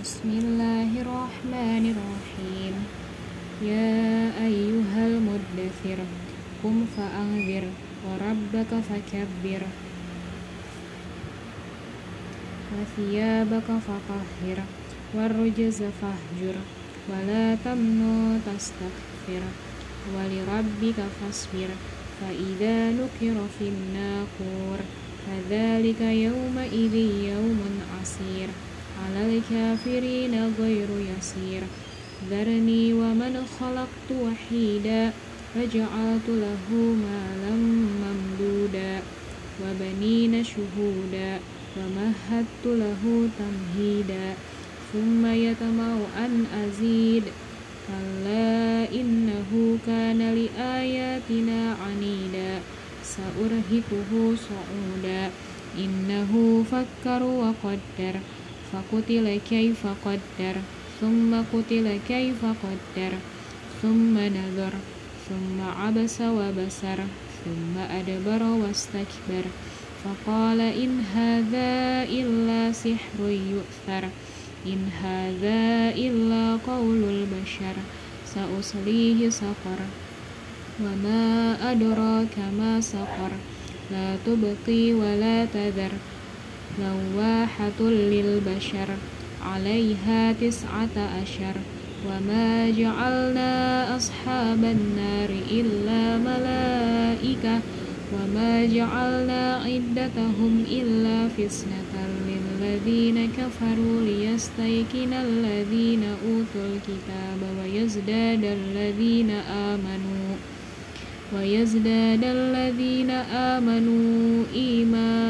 بسم الله الرحمن الرحيم يا أيها المدثر قم فأنذر وربك فكبر وثيابك فطهر والرجز فاهجر ولا تمنن تستكثر ولربك فاصبر فإذا نكر في الناقور فذلك يومئذ يوم عسير على الكافرين غير يسير. ذرني ومن خلقت وحيدا فجعلت له مالا ممدودا وبنين شهودا ومهدت له تمهيدا. ثم يطمع أن أزيد كلا إنه كان لآياتنا عنيدا. سأرهقه صعودا إنه فكر وقدر. فقتل كيف قدر ثم قتل كيف قدر ثم نظر ثم عبس وبسر ثم أدبر واستكبر فقال إن هذا إلا سحر يؤثر إن هذا إلا قول البشر سأصليه سقر وما أدراك ما سقر لا تبقي ولا تذر لواحة للبشر عليها تسعة أشر. وما جعلنا أصحاب النار إلا ملائكة. وما جعلنا عدتهم إلا فسنة للذين كفروا ليستيقن الذين أوتوا الكتاب ويزداد الذين آمنوا ويزداد الذين آمنوا إيمانا.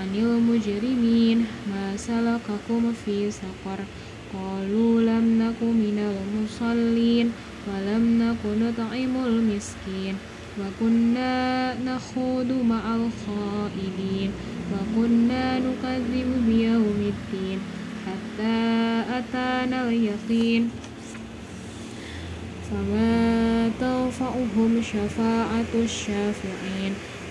عن المجرمين ما سلككم في سقر قالوا لم نك من المصلين ولم نك نطعم المسكين وكنا نخوض مع الخائدين وكنا نكذب بيوم الدين حتى أتانا اليقين فما تنفعهم شفاعة الشافعين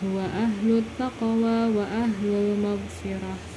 huwa ahlut taqwa wa ahlul maghfirah.